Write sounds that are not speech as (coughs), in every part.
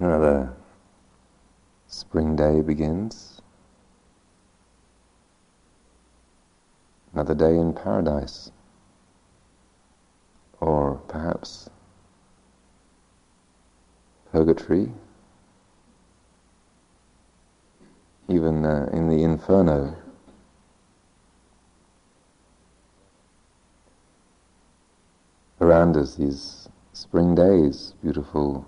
Another spring day begins. Another day in paradise. Or perhaps purgatory, even uh, in the inferno. Around us, these spring days, beautiful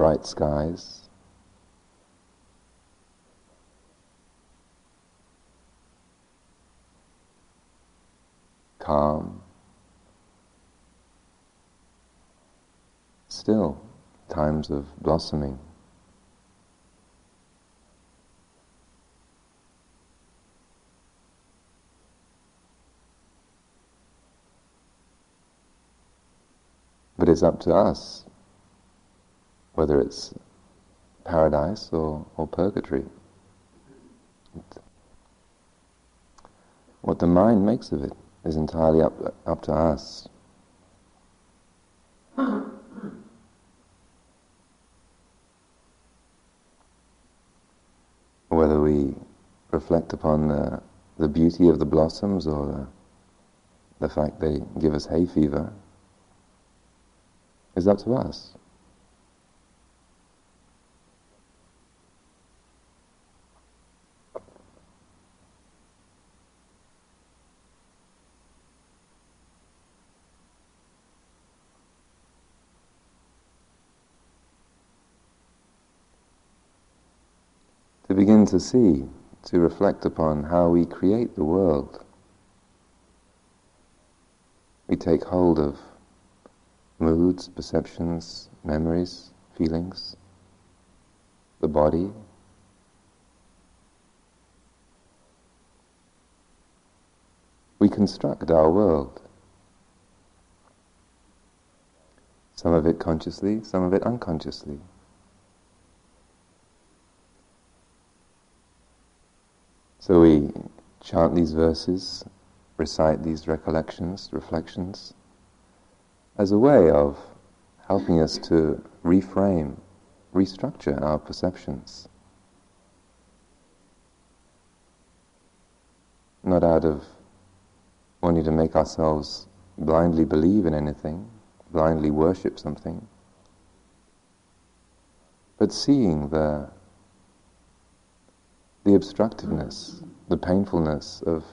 bright skies. Calm. Still, times of blossoming. But it's up to us whether it's paradise or, or purgatory. What the mind makes of it is entirely up, up to us. Whether we reflect upon the, the beauty of the blossoms or the, the fact they give us hay fever is up to us. To begin to see, to reflect upon how we create the world. We take hold of moods, perceptions, memories, feelings, the body. We construct our world. Some of it consciously, some of it unconsciously. So we chant these verses, recite these recollections, reflections, as a way of helping us to reframe, restructure our perceptions. Not out of wanting to make ourselves blindly believe in anything, blindly worship something, but seeing the the obstructiveness, the painfulness of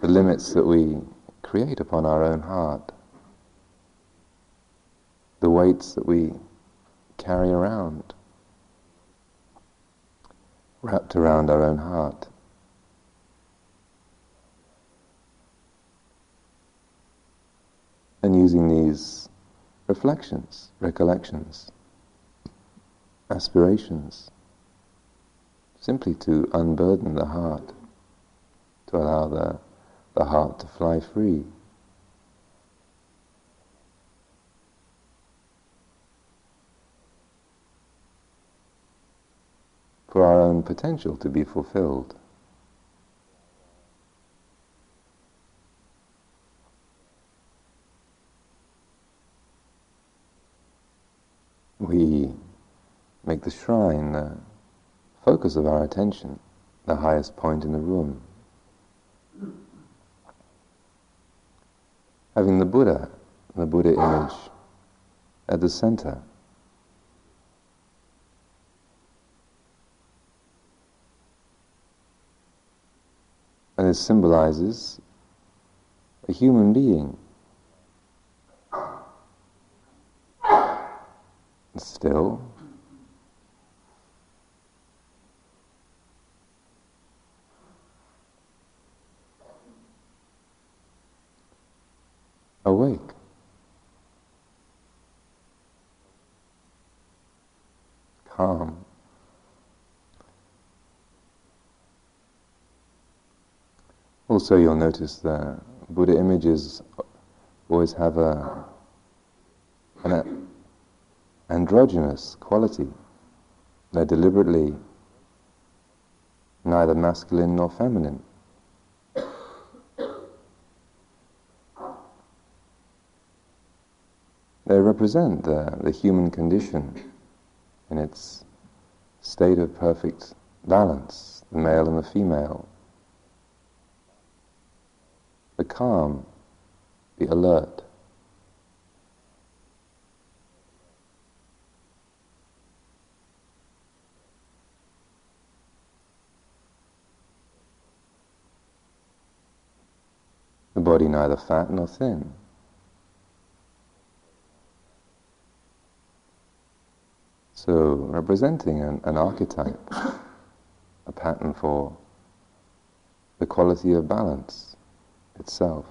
the limits that we create upon our own heart, the weights that we carry around, wrapped around our own heart. And using these reflections, recollections, aspirations, simply to unburden the heart, to allow the, the heart to fly free. For our own potential to be fulfilled. We make the shrine uh, focus of our attention, the highest point in the room. Having the Buddha, the Buddha image, at the center. And it symbolizes a human being. Still, awake. Calm. Also, you'll notice the Buddha images always have a an androgynous quality. They're deliberately neither masculine nor feminine. They're represent the, the human condition in its state of perfect balance, the male and the female, the calm, the alert. The body neither fat nor thin. So, representing an, an archetype, a pattern for the quality of balance itself,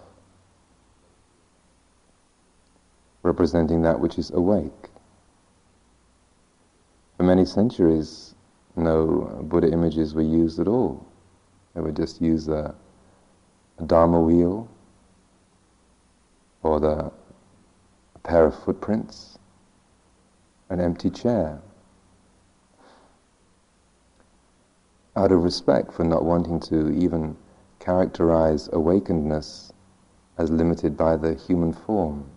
representing that which is awake. For many centuries, no Buddha images were used at all. They would just use a, a Dharma wheel or the, pair of footprints an empty chair. Out of respect for not wanting to even characterize awakenedness as limited by the human form.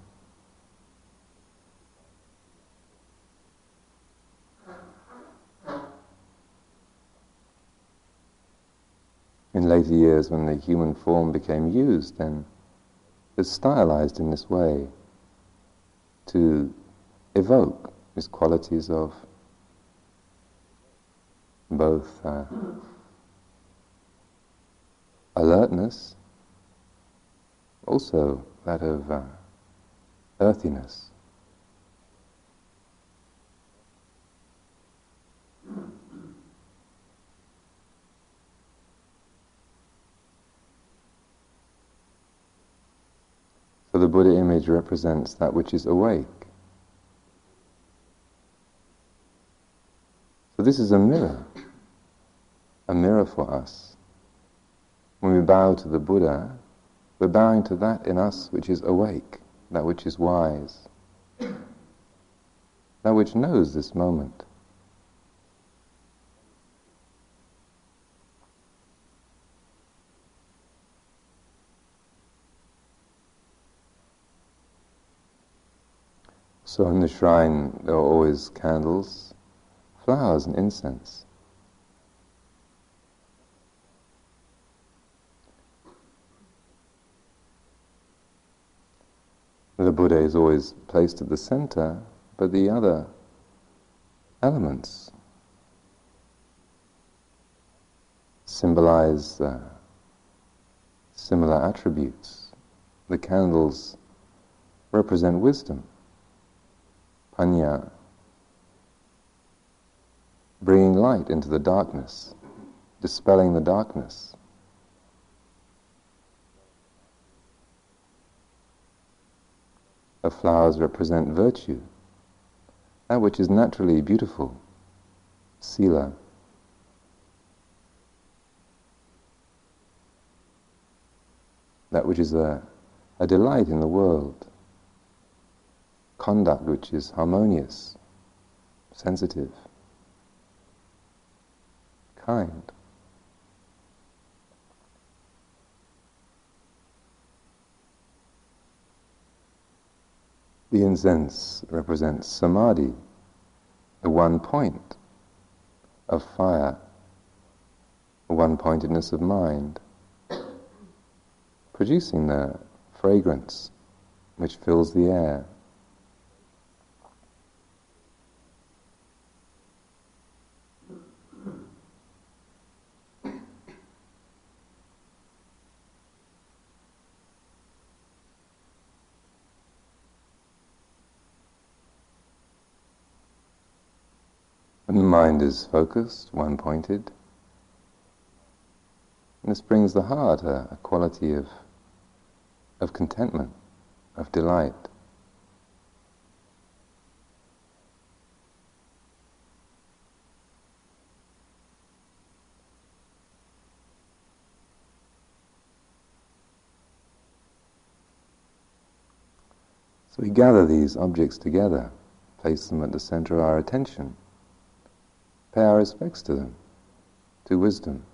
In later years, when the human form became used, then it's stylized in this way to evoke these qualities of both uh, alertness, also that of uh, earthiness. So the Buddha image represents that which is awake. So this is a mirror, a mirror for us. When we bow to the Buddha, we're bowing to that in us which is awake, that which is wise, that which knows this moment. So in the shrine, there are always candles flowers and incense. Buddha is always placed at the center, but the other elements symbolize uh, similar attributes. The candles represent wisdom, panya, bringing light into the darkness, dispelling the darkness. The flowers represent virtue, that which is naturally beautiful, sila. That which is a, a delight in the world, conduct which is harmonious, sensitive kind. The incense represents samadhi, the one point of fire, the one pointedness of mind, producing the fragrance which fills the air. Mind is focused, one pointed. And this brings the heart a, a quality of, of contentment, of delight. So we gather these objects together, place them at the center of our attention pay our respects to them, to wisdom,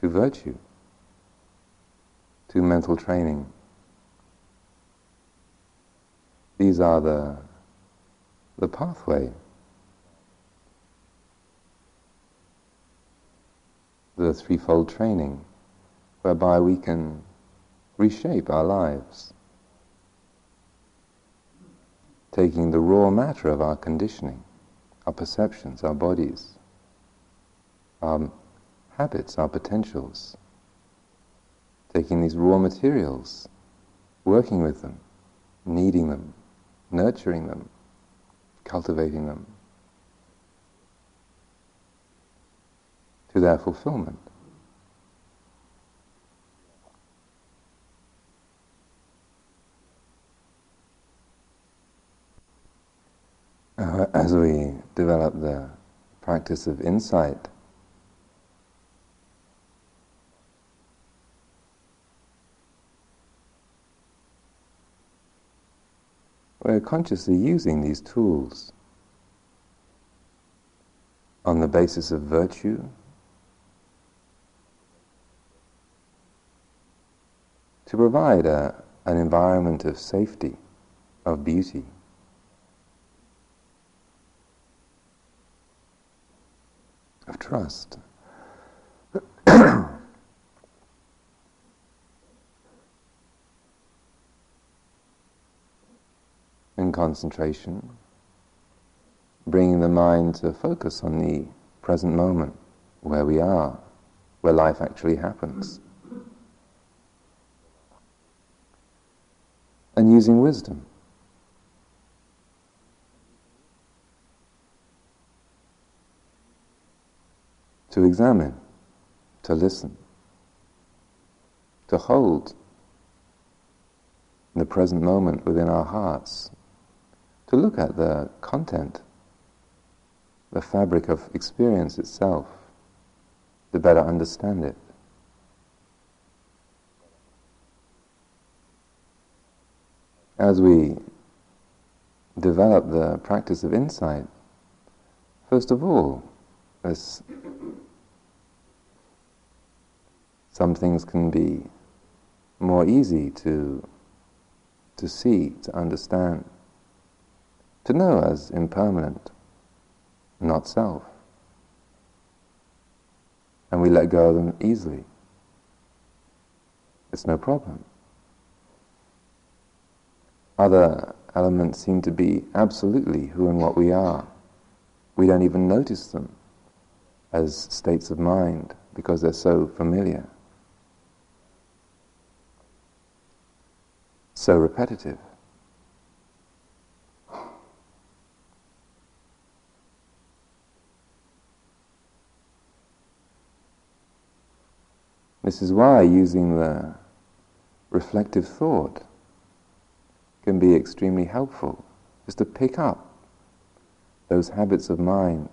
to virtue, to mental training. these are the, the pathway, the threefold training, whereby we can reshape our lives, taking the raw matter of our conditioning, our perceptions, our bodies, our habits, our potentials, taking these raw materials, working with them, kneading them, nurturing them, cultivating them to their fulfillment. Uh, as we develop the practice of insight, we're consciously using these tools on the basis of virtue, to provide a, an environment of safety, of beauty. Of trust. (clears throat) and concentration, bringing the mind to focus on the present moment, where we are, where life actually happens. And using wisdom. To examine, to listen, to hold the present moment within our hearts to look at the content, the fabric of experience itself, to better understand it. As we develop the practice of insight, first of all, as some things can be more easy to, to see, to understand to know as impermanent, not self. And we let go of them easily. It's no problem. Other elements seem to be absolutely who and what we are. We don't even notice them as states of mind because they're so familiar, so repetitive. This is why using the reflective thought can be extremely helpful, is to pick up those habits of mind,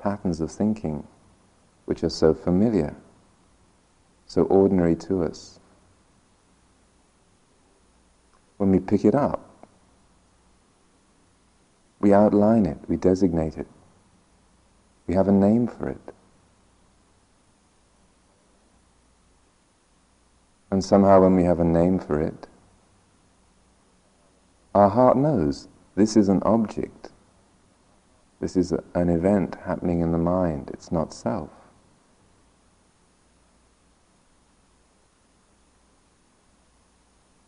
patterns of thinking, which are so familiar, so ordinary to us. When we pick it up, we outline it, we designate it, we have a name for it. And somehow, when we have a name for it, our heart knows this is an object. This is an event happening in the mind. It's not self.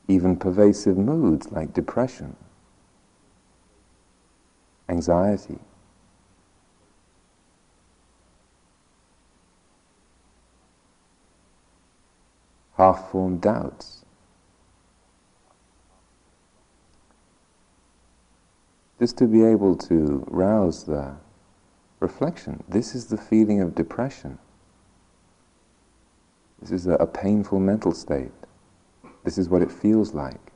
Even pervasive moods like depression, anxiety, half-formed doubts. Just to be able to rouse the reflection. This is the feeling of depression. This is a, a painful mental state. This is what it feels like.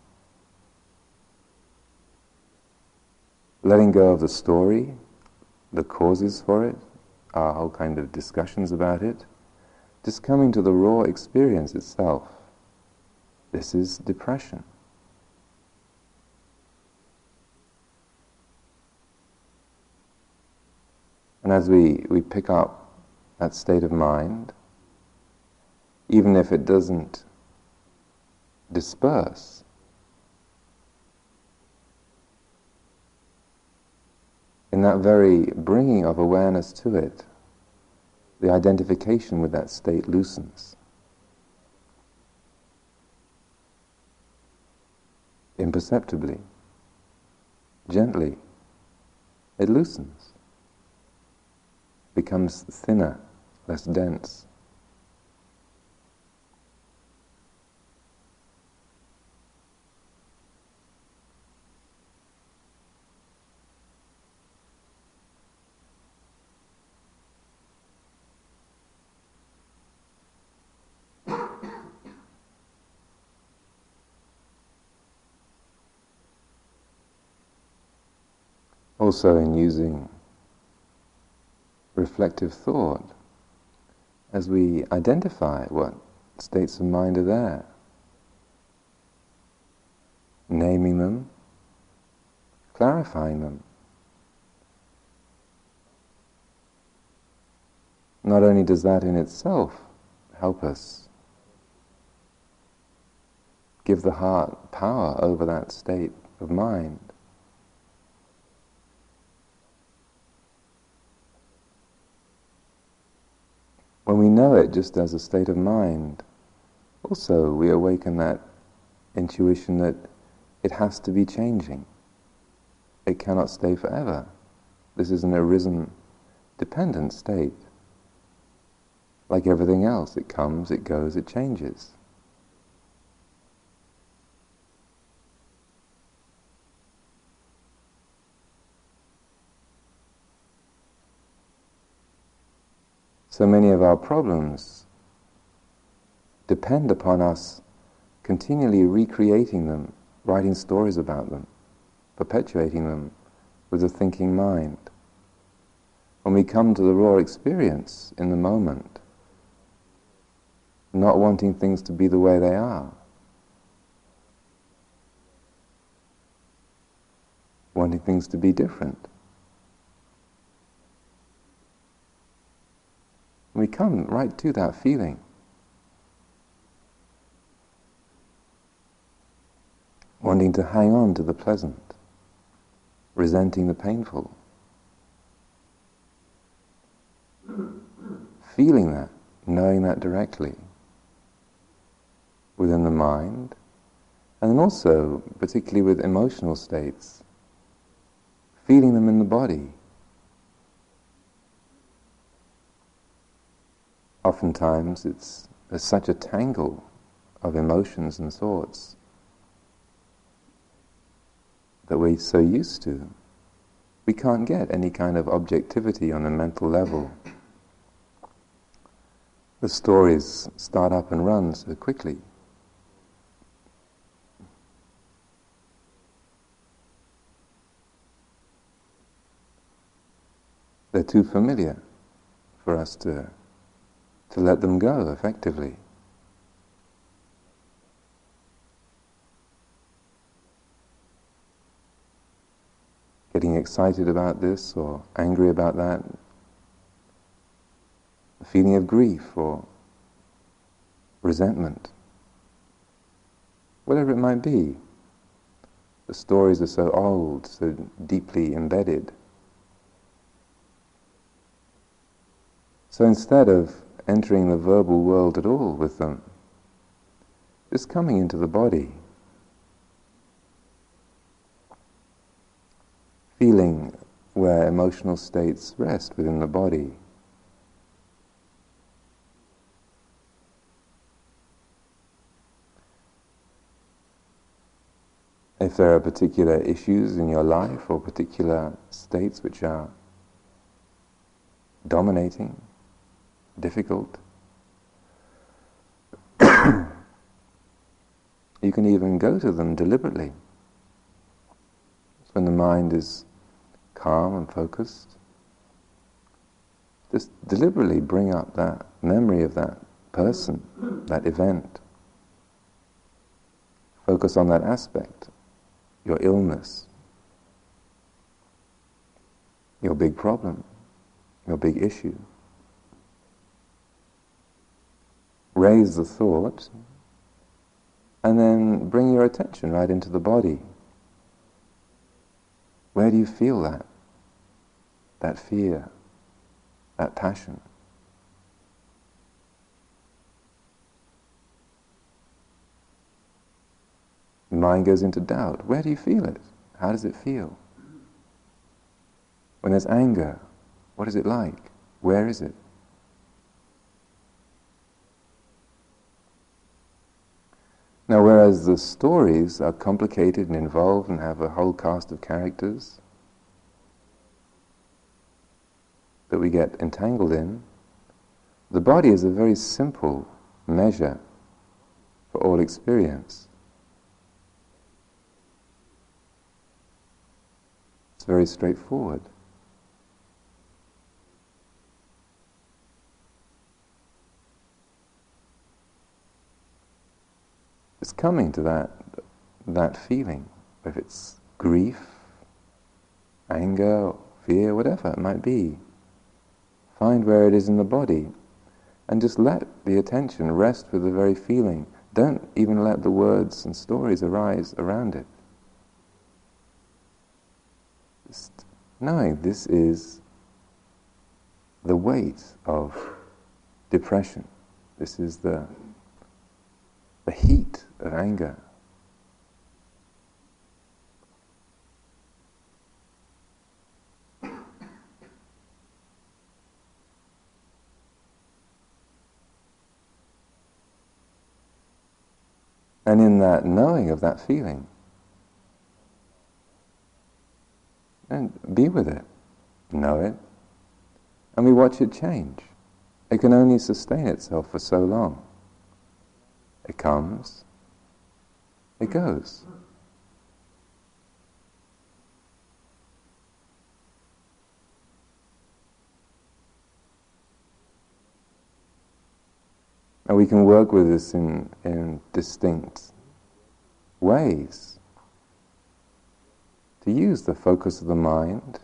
Letting go of the story, the causes for it, our whole kind of discussions about it, just coming to the raw experience itself. This is depression. As we, we pick up that state of mind, even if it doesn't disperse, in that very bringing of awareness to it, the identification with that state loosens. Imperceptibly, gently, it loosens, becomes thinner, less dense. (coughs) also in using reflective thought as we identify what states of mind are there, naming them, clarifying them. Not only does that in itself help us give the heart power over that state of mind, When we know it just as a state of mind, also we awaken that intuition that it has to be changing. It cannot stay forever. This is an arisen, dependent state. Like everything else, it comes, it goes, it changes. So many of our problems depend upon us continually recreating them, writing stories about them, perpetuating them with a thinking mind. When we come to the raw experience in the moment, not wanting things to be the way they are, wanting things to be different. We come right to that feeling. Wanting to hang on to the pleasant, resenting the painful. Feeling that, knowing that directly within the mind, and then also, particularly with emotional states, feeling them in the body. Oftentimes it's there's such a tangle of emotions and thoughts that we're so used to. We can't get any kind of objectivity on a mental level. The stories start up and run so quickly. They're too familiar for us to to let them go effectively. Getting excited about this or angry about that, a feeling of grief or resentment, whatever it might be. The stories are so old, so deeply embedded. So instead of entering the verbal world at all with them. Just coming into the body. Feeling where emotional states rest within the body. If there are particular issues in your life or particular states which are dominating, difficult. (coughs) you can even go to them deliberately. when the mind is calm and focused. Just deliberately bring up that memory of that person, that event. Focus on that aspect, your illness, your big problem, your big issue. Raise the thought, and then bring your attention right into the body. Where do you feel that? that fear, that passion. Mind goes into doubt. Where do you feel it? How does it feel? When there's anger, what is it like? Where is it? Now, whereas the stories are complicated and involved and have a whole cast of characters that we get entangled in, the body is a very simple measure for all experience. It's very straightforward. It's coming to that, that feeling, if it's grief, anger, fear, whatever it might be. Find where it is in the body and just let the attention rest with the very feeling. Don't even let the words and stories arise around it. Just knowing this is the weight of depression. This is the, the heat of anger. And in that knowing of that feeling, and be with it, know it, and we watch it change. It can only sustain itself for so long. It comes, it goes. And we can work with this in, in distinct ways. To use the focus of the mind,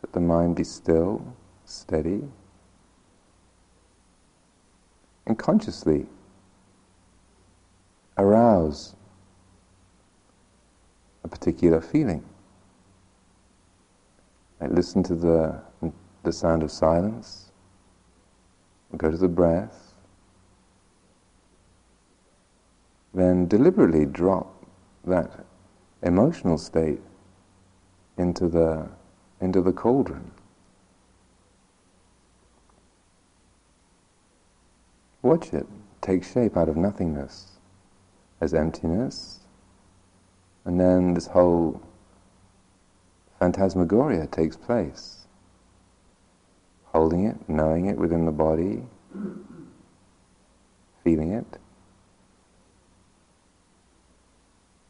that the mind be still, steady, and consciously arouse a particular feeling. Listen to the, the sound of silence, go to the breath, then deliberately drop that emotional state into the, into the cauldron. Watch it take shape out of nothingness as emptiness, and then this whole phantasmagoria takes place. Holding it, knowing it within the body, feeling it,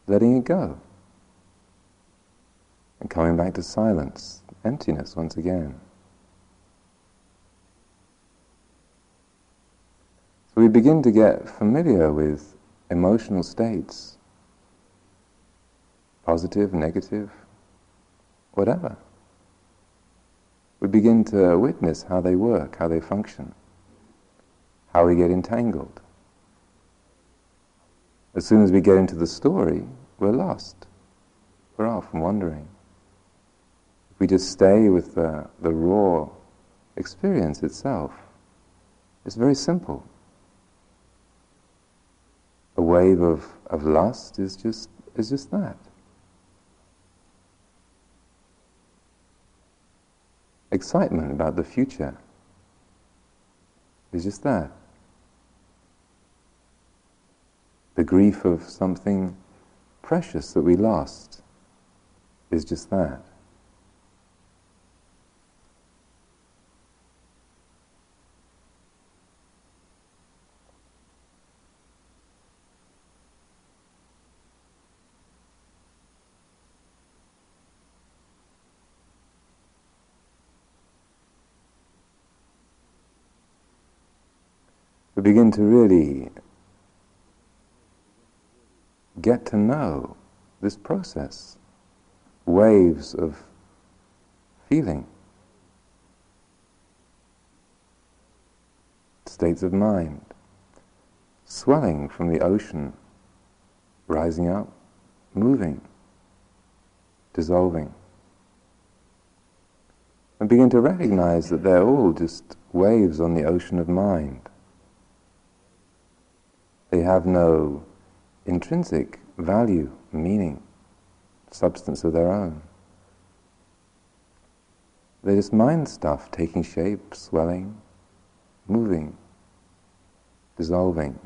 letting it go, and coming back to silence, emptiness once again. So we begin to get familiar with emotional states positive, negative, whatever. We begin to witness how they work, how they function, how we get entangled. As soon as we get into the story, we're lost. We're off and wandering. If we just stay with the, the raw experience itself, it's very simple. Wave of, of lust is just, is just that. excitement about the future is just that. The grief of something precious that we lost is just that. We begin to really get to know this process, waves of feeling, states of mind, swelling from the ocean, rising up, moving, dissolving. And begin to recognize that they're all just waves on the ocean of mind. They have no intrinsic value, meaning, substance of their own. They're just mind stuff, taking shape, swelling, moving, dissolving.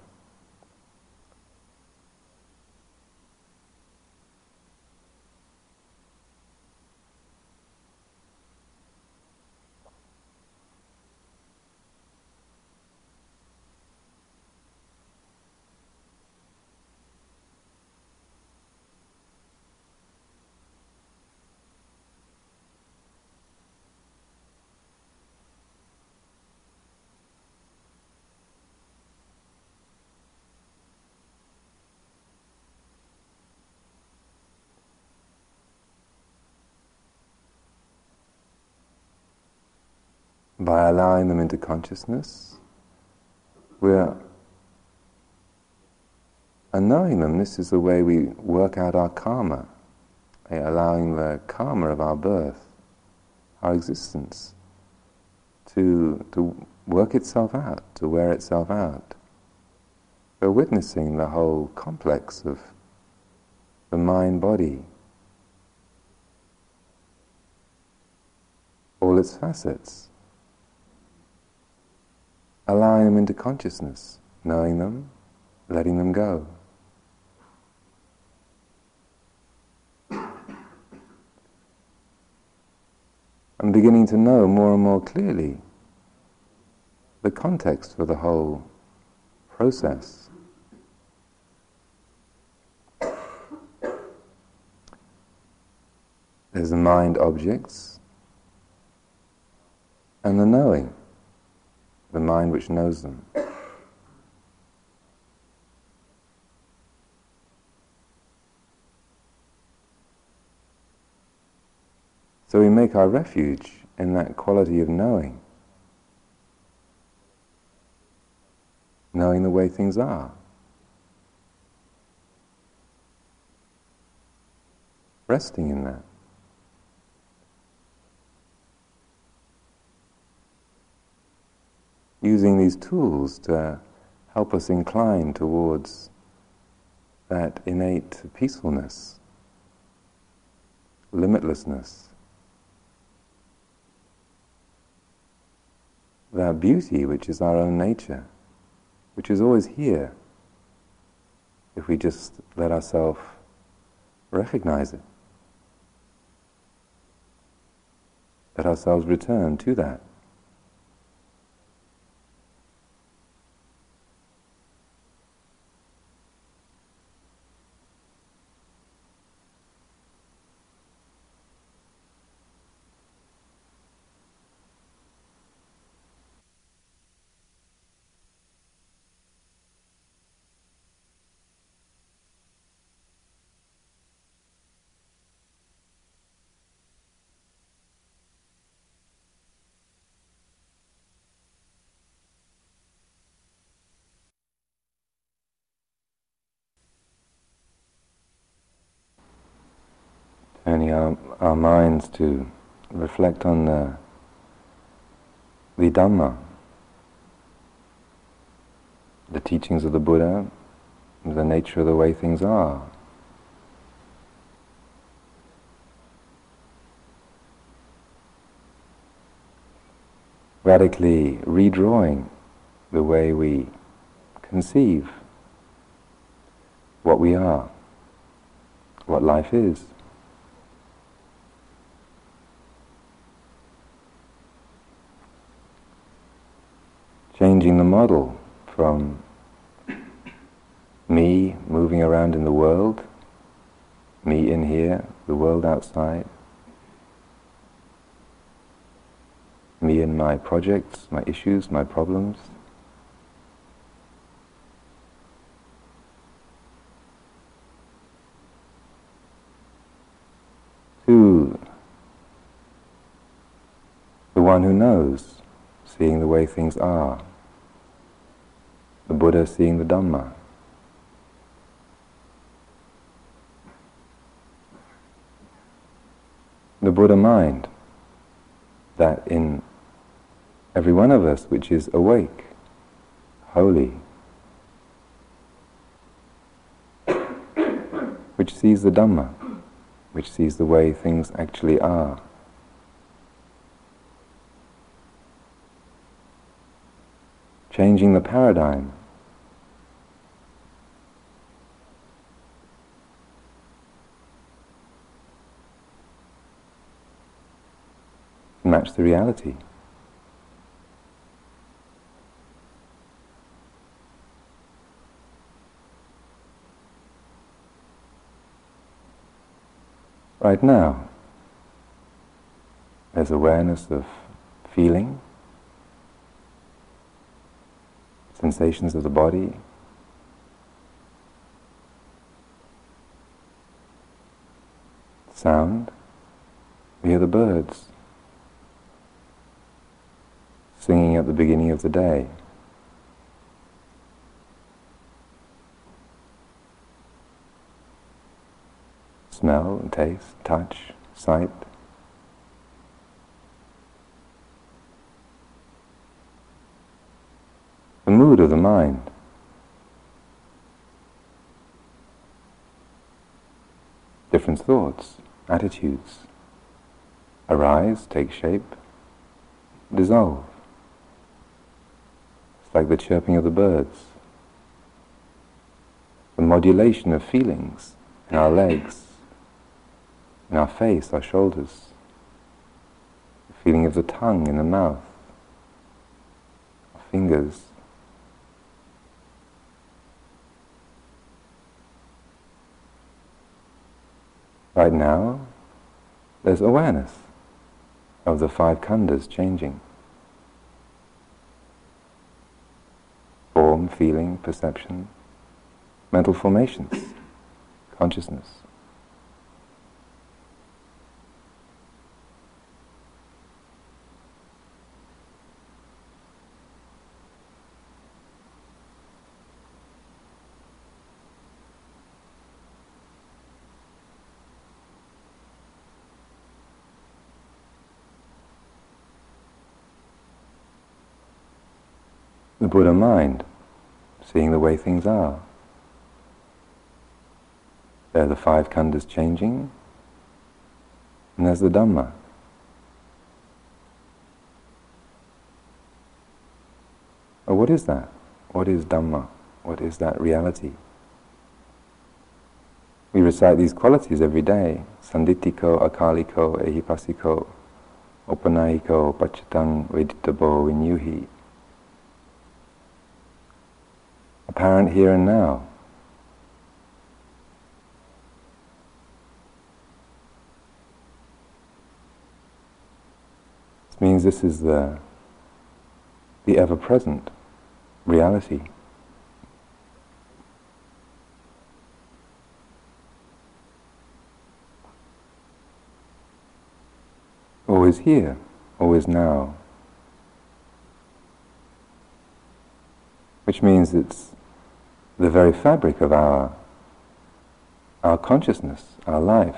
By allowing them into consciousness, we're and knowing them, this is the way we work out our karma, allowing the karma of our birth, our existence, to, to work itself out, to wear itself out. We're witnessing the whole complex of the mind body, all its facets allowing them into consciousness, knowing them, letting them go. I'm beginning to know more and more clearly the context for the whole process. There's the mind objects and the knowing the mind which knows them. So we make our refuge in that quality of knowing, knowing the way things are. Resting in that. Using these tools to help us incline towards that innate peacefulness, limitlessness, that beauty which is our own nature, which is always here if we just let ourselves recognize it. Let ourselves return to that. turning our, our minds to reflect on the, the Dhamma, the teachings of the Buddha, the nature of the way things are. Radically redrawing the way we conceive what we are, what life is. Changing the model from me moving around in the world, me in here, the world outside, me and my projects, my issues, my problems. To the one who knows seeing the way things are. The Buddha seeing the Dhamma. The Buddha mind, that in every one of us which is awake, holy, (coughs) which sees the Dhamma, which sees the way things actually are. Changing the paradigm. Match the reality. right now. There's awareness of feeling, sensations of the body, sound. We hear the birds singing at the beginning of the day. smell taste, touch, sight. Mood of the mind. Different thoughts, attitudes arise, take shape, dissolve. It's like the chirping of the birds, the modulation of feelings in our legs, in our face, our shoulders, the feeling of the tongue in the mouth, our fingers. Right now, there's awareness of the five khandhas changing. Form, feeling, perception, mental formations, consciousness. the Buddha mind, seeing the way things are. There are the five khandhas changing, and there's the Dhamma. Oh, what is that? What is Dhamma? What is that reality? We recite these qualities every day. Sanditthiko, akaliko, Ehipassiko, opanayiko, pacitang, veditabbo, vinyuhi. Apparent here and now. This means this is the, the ever present reality. Always here, always now. Which means it's the very fabric of our, our consciousness, our life,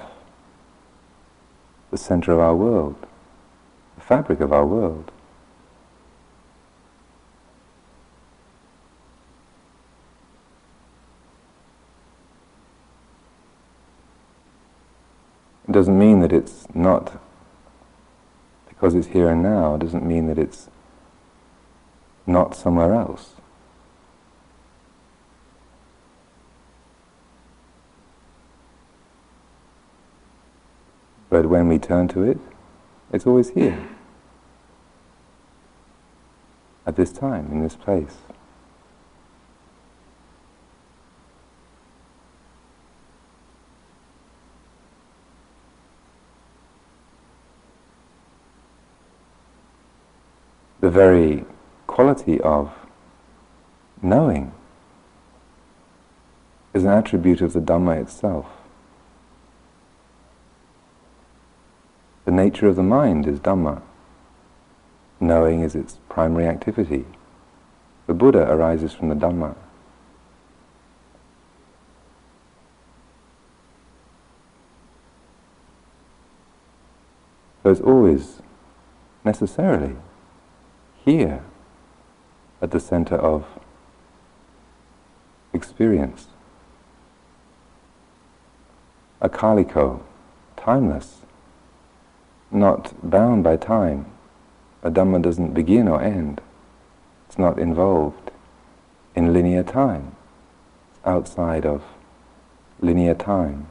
the center of our world, the fabric of our world. It doesn't mean that it's not, because it's here and now, it doesn't mean that it's not somewhere else. But when we turn to it, it's always here. At this time, in this place. The very quality of knowing is an attribute of the Dhamma itself. The nature of the mind is Dhamma. Knowing is its primary activity. The Buddha arises from the Dhamma. So it's always necessarily here at the center of experience. Akaliko, timeless, not bound by time. A Dhamma doesn't begin or end. It's not involved in linear time. It's outside of linear time.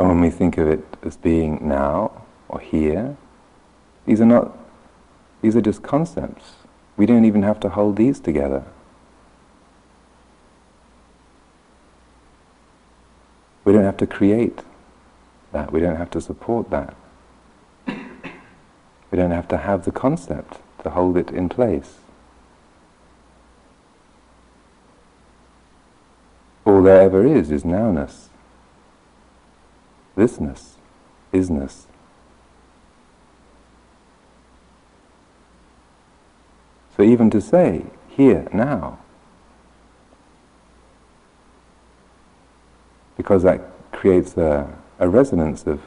And when we of it as being now or here, these are not, these are just concepts. We don't even have to hold these together. We don't have to create that. We don't have to support that. We don't have to have the concept to hold it in place. All there ever is is nowness thisness, isness. So even to say, here, now, because that creates a, a resonance of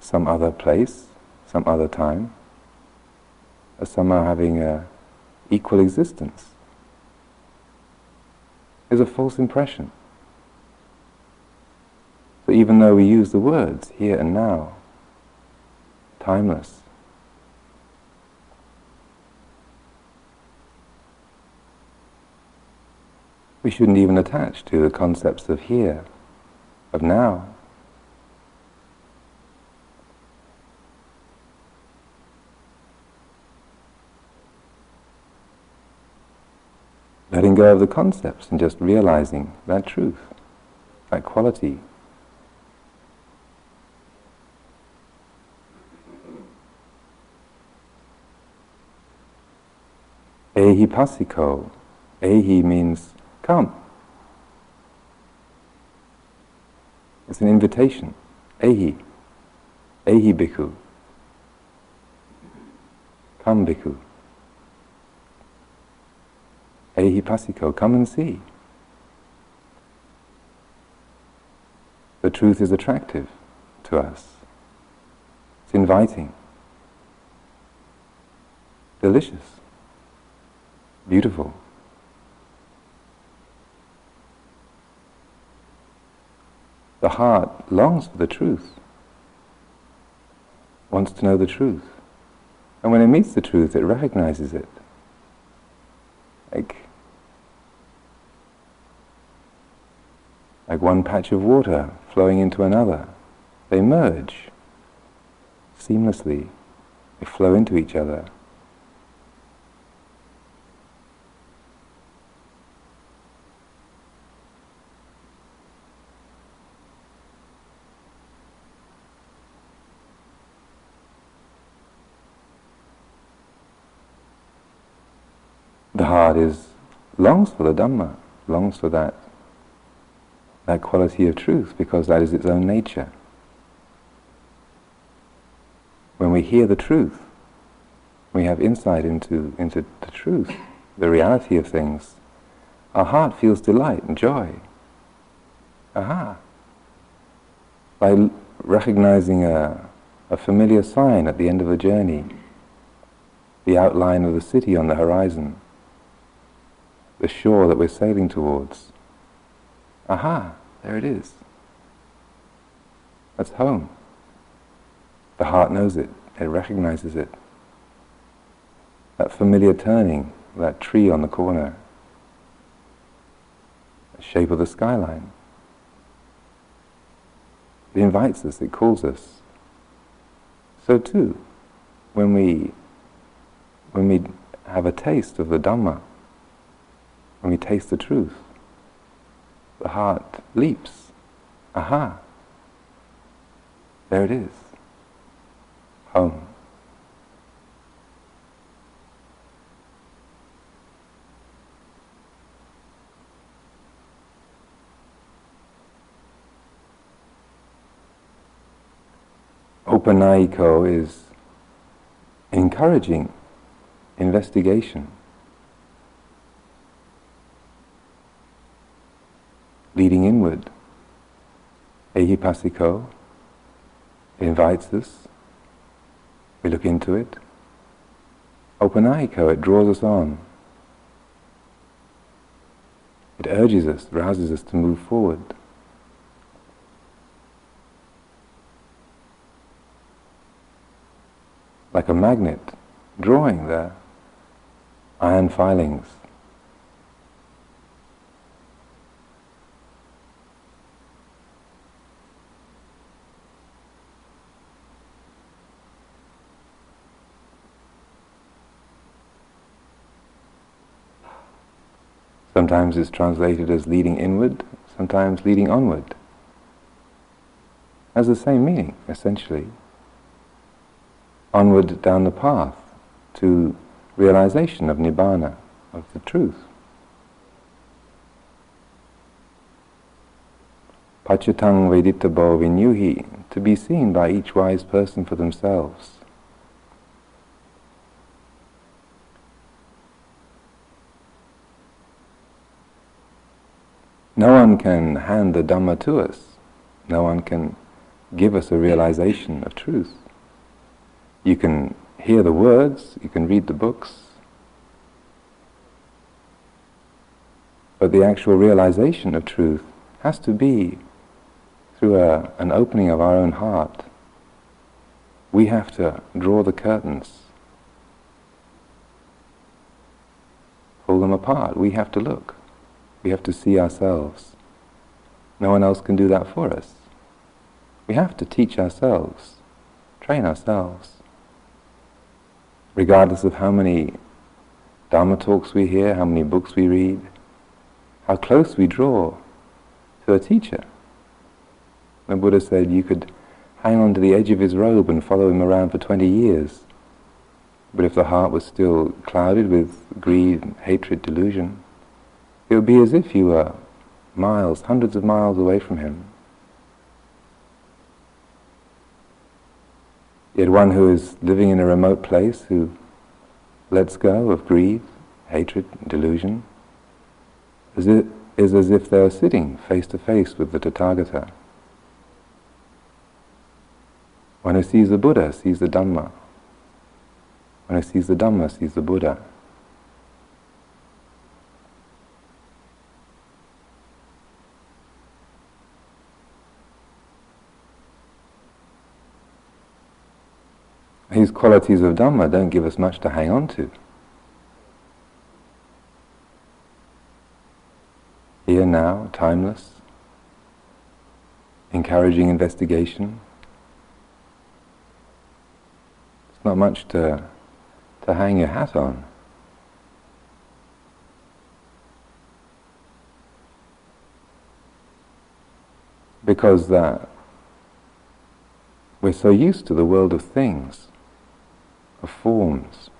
some other place, some other time, as somehow having a equal existence, is a false impression. Even though we use the words here and now, timeless, we shouldn't even attach to the concepts of here, of now. Letting go of the concepts and just realizing that truth, that quality Ehipassiko. Ehi means come. It's an invitation. Ehi. Ehi bhikkhu. Come bhikkhu. Ehipassiko. Come and see. The truth is attractive to us. It's inviting. Delicious beautiful. The heart longs for the truth, wants to know the truth. And when it meets the truth, it recognizes it. Like, like one patch of water flowing into another. They merge seamlessly, they flow into each other. The heart is longs for the Dhamma, longs for that that quality of truth because that is its own nature. When we hear the truth, we have insight into, into the truth, the reality of things, our heart feels delight and joy. Aha! By recognizing a, a familiar sign at the end of a journey, the outline of the city on the horizon, the shore that we're sailing towards. Aha, there it is. That's home. The heart knows it, it recognizes it. That familiar turning, that tree on the corner, the shape of the skyline. It invites us, it calls us. So too, when we when we have a taste of the Dhamma, when we taste the truth, the heart leaps. Aha! There it is. Home. Opanayiko is encouraging investigation, leading inward. Ehipassiko invites us, we look into it. Opanayiko, it draws us on. It urges us, rouses us to move forward. Like a magnet drawing the iron filings. Sometimes it's translated as leading inward, sometimes leading onward. Has the same meaning, essentially. Onward down the path to realization of nibbana, of the truth. Pachatang veditabbo vinyuhi, to be seen by each wise person for themselves. No one can hand the Dhamma to us. No one can give us a realization of truth. You can hear the words, you can read the books, but the actual realization of truth has to be through a, an opening of our own heart. We have to draw the curtains, pull them apart. We have to look. We have to see ourselves. No one else can do that for us. We have to teach ourselves, train ourselves. Regardless of how many Dharma talks we hear, how many books we read, how close we draw to a teacher. The Buddha said you could hang on to the edge of his robe and follow him around for 20 years. But if the heart was still clouded with greed, hatred, delusion, it would be as if you were miles, hundreds of miles away from him. Yet one who is living in a remote place, who lets go of greed, hatred, delusion, is, it, is as if they are sitting face to face with the Tathagata. One who sees the Buddha sees the Dhamma. One who sees the Dhamma sees the Buddha. These qualities of Dhamma don't give us much to hang on to. Here now, timeless, encouraging investigation. It's not much to, to hang your hat on. Because we're so used to the world of things of forms.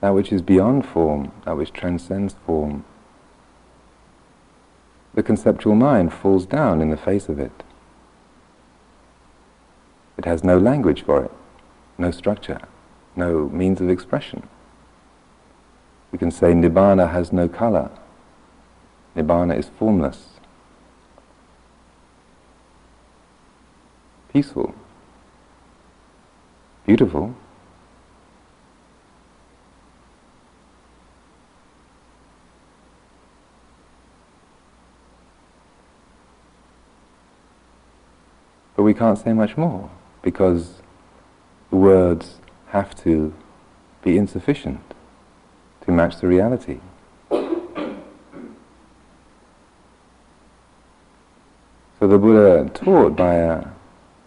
That which is beyond form, that which transcends form. The conceptual mind falls down in the face of it. It has no language for it, no structure, no means of expression. We can say Nibbana has no color. Nibbana is formless, peaceful, beautiful, we can't say much more because words have to be insufficient to match the reality. So the Buddha taught by a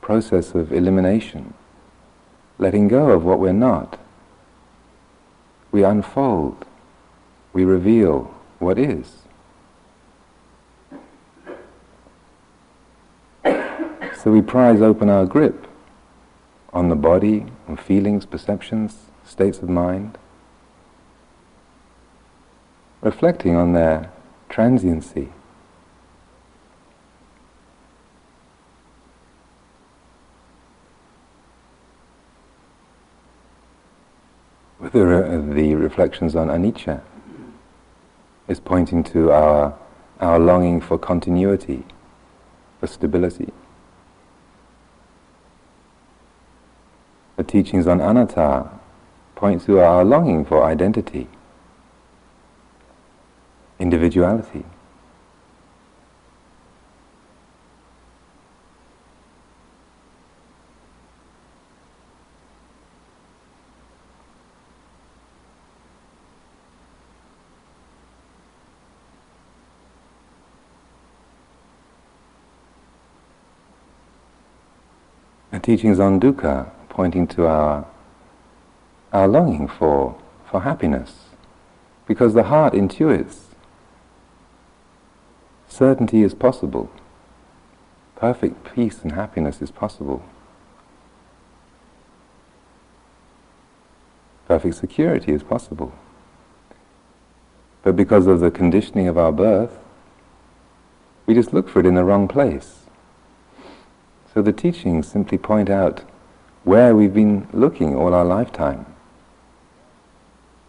process of elimination, letting go of what we're not. We unfold, we reveal what is. So we prize open our grip on the body, on feelings, perceptions, states of mind, reflecting on their transiency. The, the reflections on anicca is pointing to our, our longing for continuity, for stability. Teachings on anatta point to our longing for identity, individuality. Teachings on dukkha pointing to our, our longing for, for happiness. Because the heart intuits certainty is possible, perfect peace and happiness is possible, perfect security is possible. But because of the conditioning of our birth, we just look for it in the wrong place. So the teachings simply point out where we've been looking all our lifetime.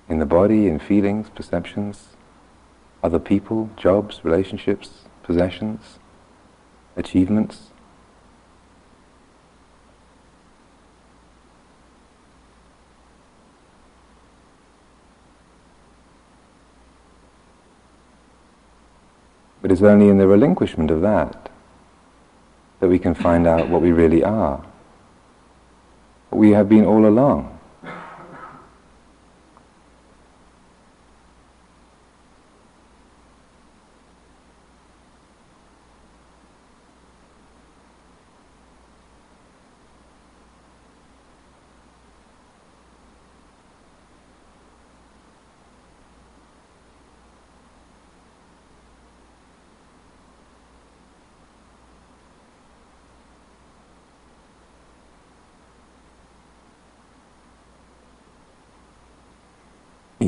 In the body, in feelings, perceptions, other people, jobs, relationships, possessions, achievements. But it's only in the relinquishment of that that we can find out what we really are. We have been all along.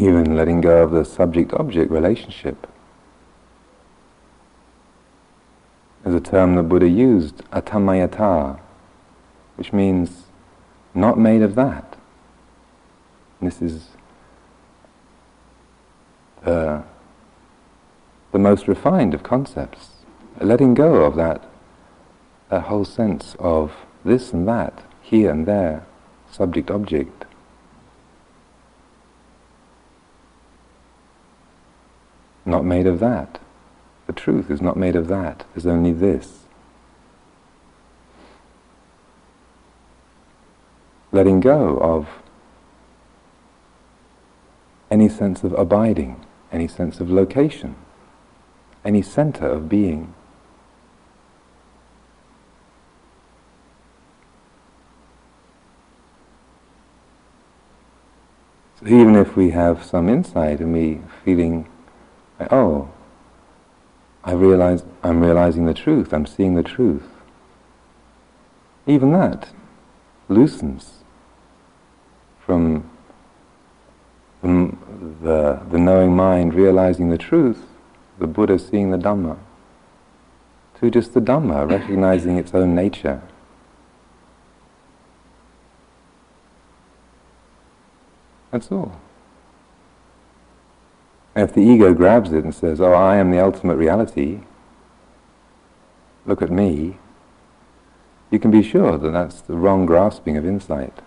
even letting go of the subject-object relationship. There's a term the Buddha used, atammayata, which means not made of that. And this is the, the most refined of concepts. Letting go of that, that whole sense of this and that, here and there, subject-object. Not made of that. The truth is not made of that. There's only this. Letting go of any sense of abiding, any sense of location, any center of being. So even if we have some insight and we feeling oh, I realize I'm realizing the truth, I'm seeing the truth. Even that loosens from, from the, the knowing mind realizing the truth, the Buddha seeing the Dhamma, to just the Dhamma recognizing its own nature. That's all. If the ego grabs it and says, Oh, I am the ultimate reality, look at me, you can be sure that that's the wrong grasping of insight.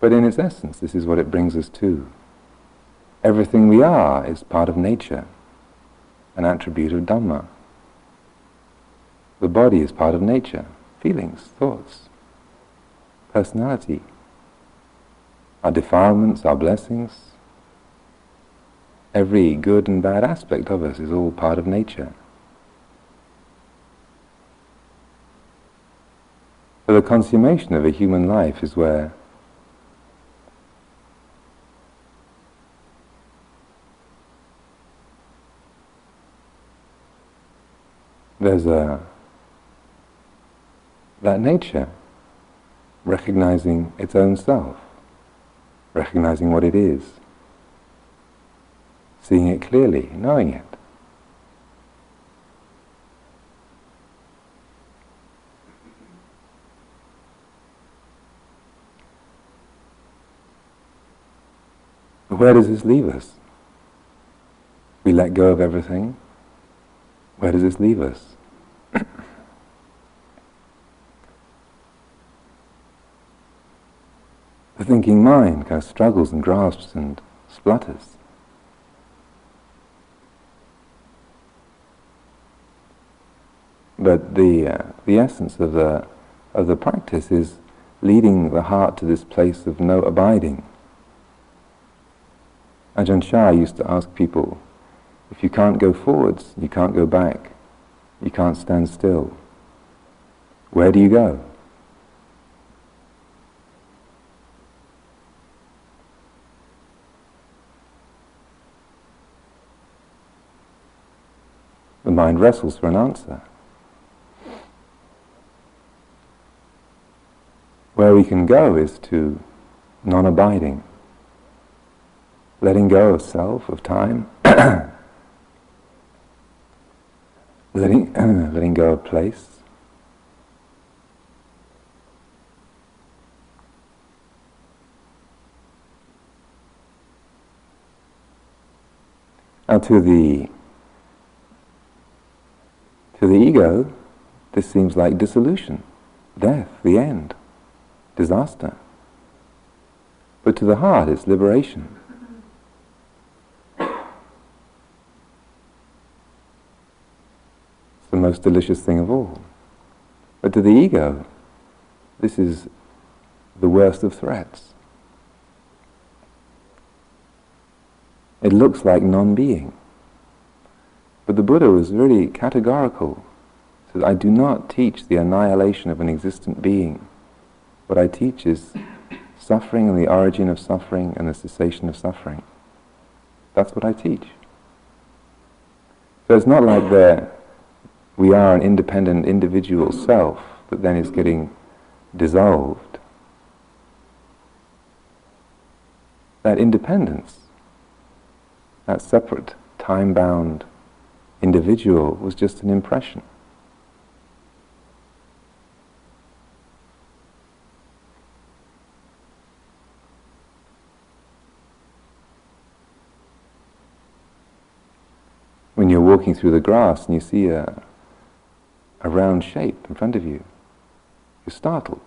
But in its essence, this is what it brings us to. Everything we are is part of nature, an attribute of Dhamma. The body is part of nature, feelings, thoughts, personality our defilements, our blessings, every good and bad aspect of us is all part of nature. So the consummation of a human life is where there's a that nature recognizing its own self recognizing what it is, seeing it clearly, knowing it. Where does this leave us? We let go of everything. Where does this leave us? The thinking mind kind of struggles and grasps and splutters. But the, uh, the essence of the, of the practice is leading the heart to this place of no abiding. Ajahn Chah used to ask people, if you can't go forwards, you can't go back, you can't stand still, where do you go? Mind wrestles for an answer. Where we can go is to non abiding, letting go of self, of time, (coughs) letting, (coughs) letting go of place. Now to the to the ego, this seems like dissolution, death, the end disaster. But to the heart, it's liberation. It's the most delicious thing of all. But to the ego, this is the worst of threats. It looks like non-being. But the Buddha was really categorical. He said, I do not teach the annihilation of an existent being. What I teach is suffering and the origin of suffering and the cessation of suffering. That's what I teach. So it's not like that we are an independent individual self that then is getting dissolved. That independence, that separate, time-bound individual was just an impression. when you're walking through the grass and you see a, a round shape in front of you, you're startled.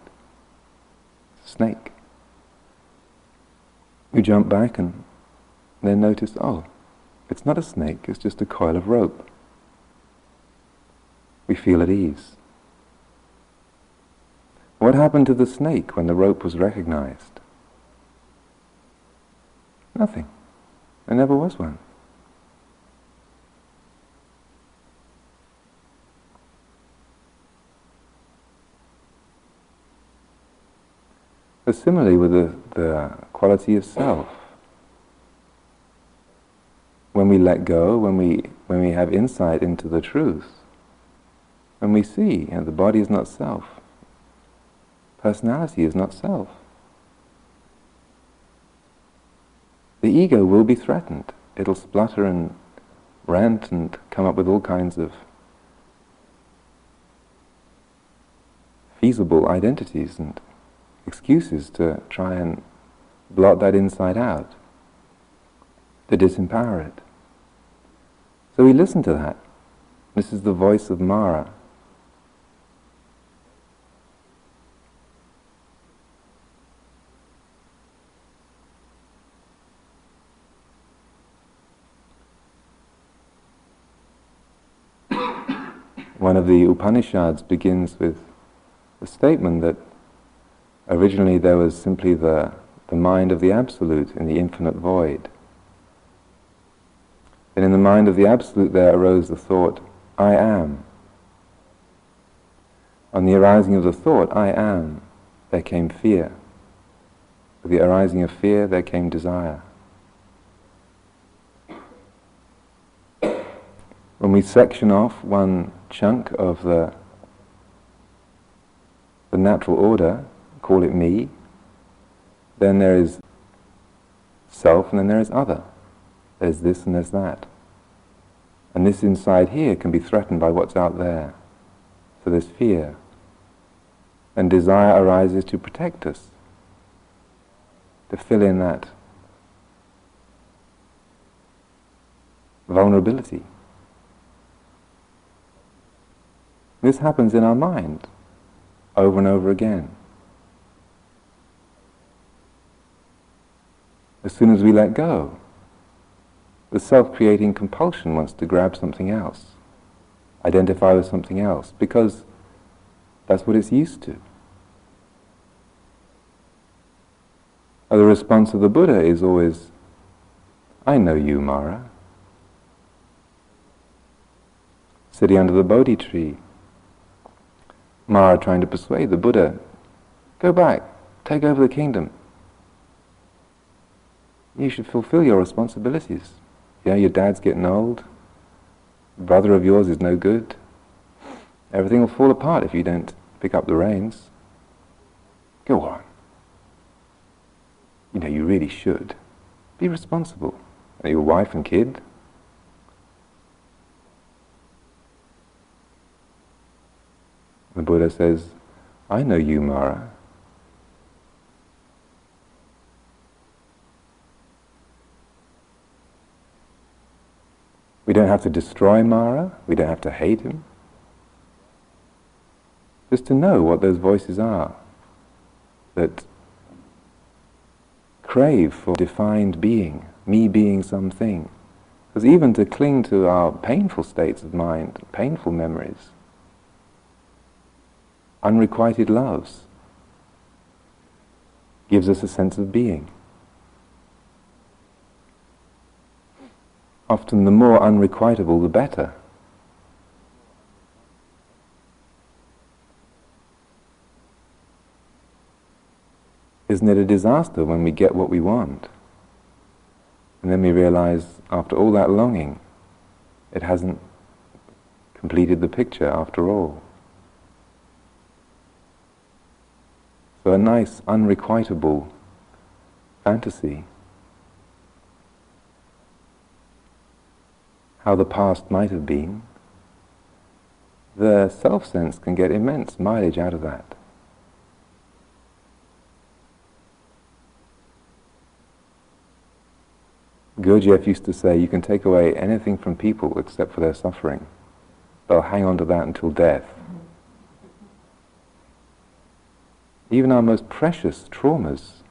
It's a snake. You jump back and then notice, oh, it's not a snake, it's just a coil of rope. We feel at ease. What happened to the snake when the rope was recognized? Nothing. There never was one. Similarly with the, the quality of self, when we let go, when we, when we have insight into the truth, when we see you know, the body is not self, personality is not self, the ego will be threatened. It'll splutter and rant and come up with all kinds of feasible identities and excuses to try and blot that inside out, to disempower it. So we listen to that. This is the voice of Mara. One of the Upanishads begins with a statement that Originally there was simply the, the mind of the Absolute in the infinite void. Then in the mind of the Absolute there arose the thought, I am. On the arising of the thought, I am, there came fear. With the arising of fear, there came desire. When we section off one chunk of the, the natural order, call it me, then there is self and then there is other. There's this and there's that. And this inside here can be threatened by what's out there. So there's fear. And desire arises to protect us, to fill in that vulnerability. This happens in our mind over and over again. As soon as we let go, the self-creating compulsion wants to grab something else, identify with something else, because that's what it's used to. And the response of the Buddha is always, I know you, Mara. Sitting under the Bodhi tree, Mara trying to persuade the Buddha, go back, take over the kingdom. You should fulfill your responsibilities. Yeah, your dad's getting old. Brother of yours is no good. Everything will fall apart if you don't pick up the reins. Go on. You know, you really should. Be responsible. Your wife and kid. The Buddha says, I know you, Mara. Don't have to destroy Mara, we don't have to hate him. Just to know what those voices are that crave for defined being, me being something. Because even to cling to our painful states of mind, painful memories, unrequited loves, gives us a sense of being. Often the more unrequitable the better. Isn't it a disaster when we get what we want? And then we realize after all that longing, it hasn't completed the picture after all. So a nice, unrequitable fantasy how the past might have been, the self-sense can get immense mileage out of that. Gurdjieff used to say, you can take away anything from people except for their suffering. They'll hang on to that until death. Even our most precious traumas,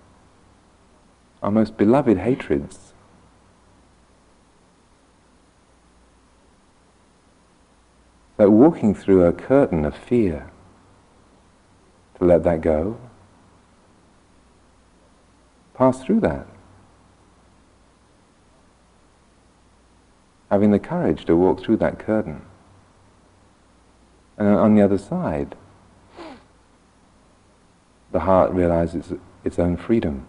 our most beloved hatreds, like walking through a curtain of fear to let that go. Pass through that. Having the courage to walk through that curtain. And on the other side, the heart realizes its own freedom.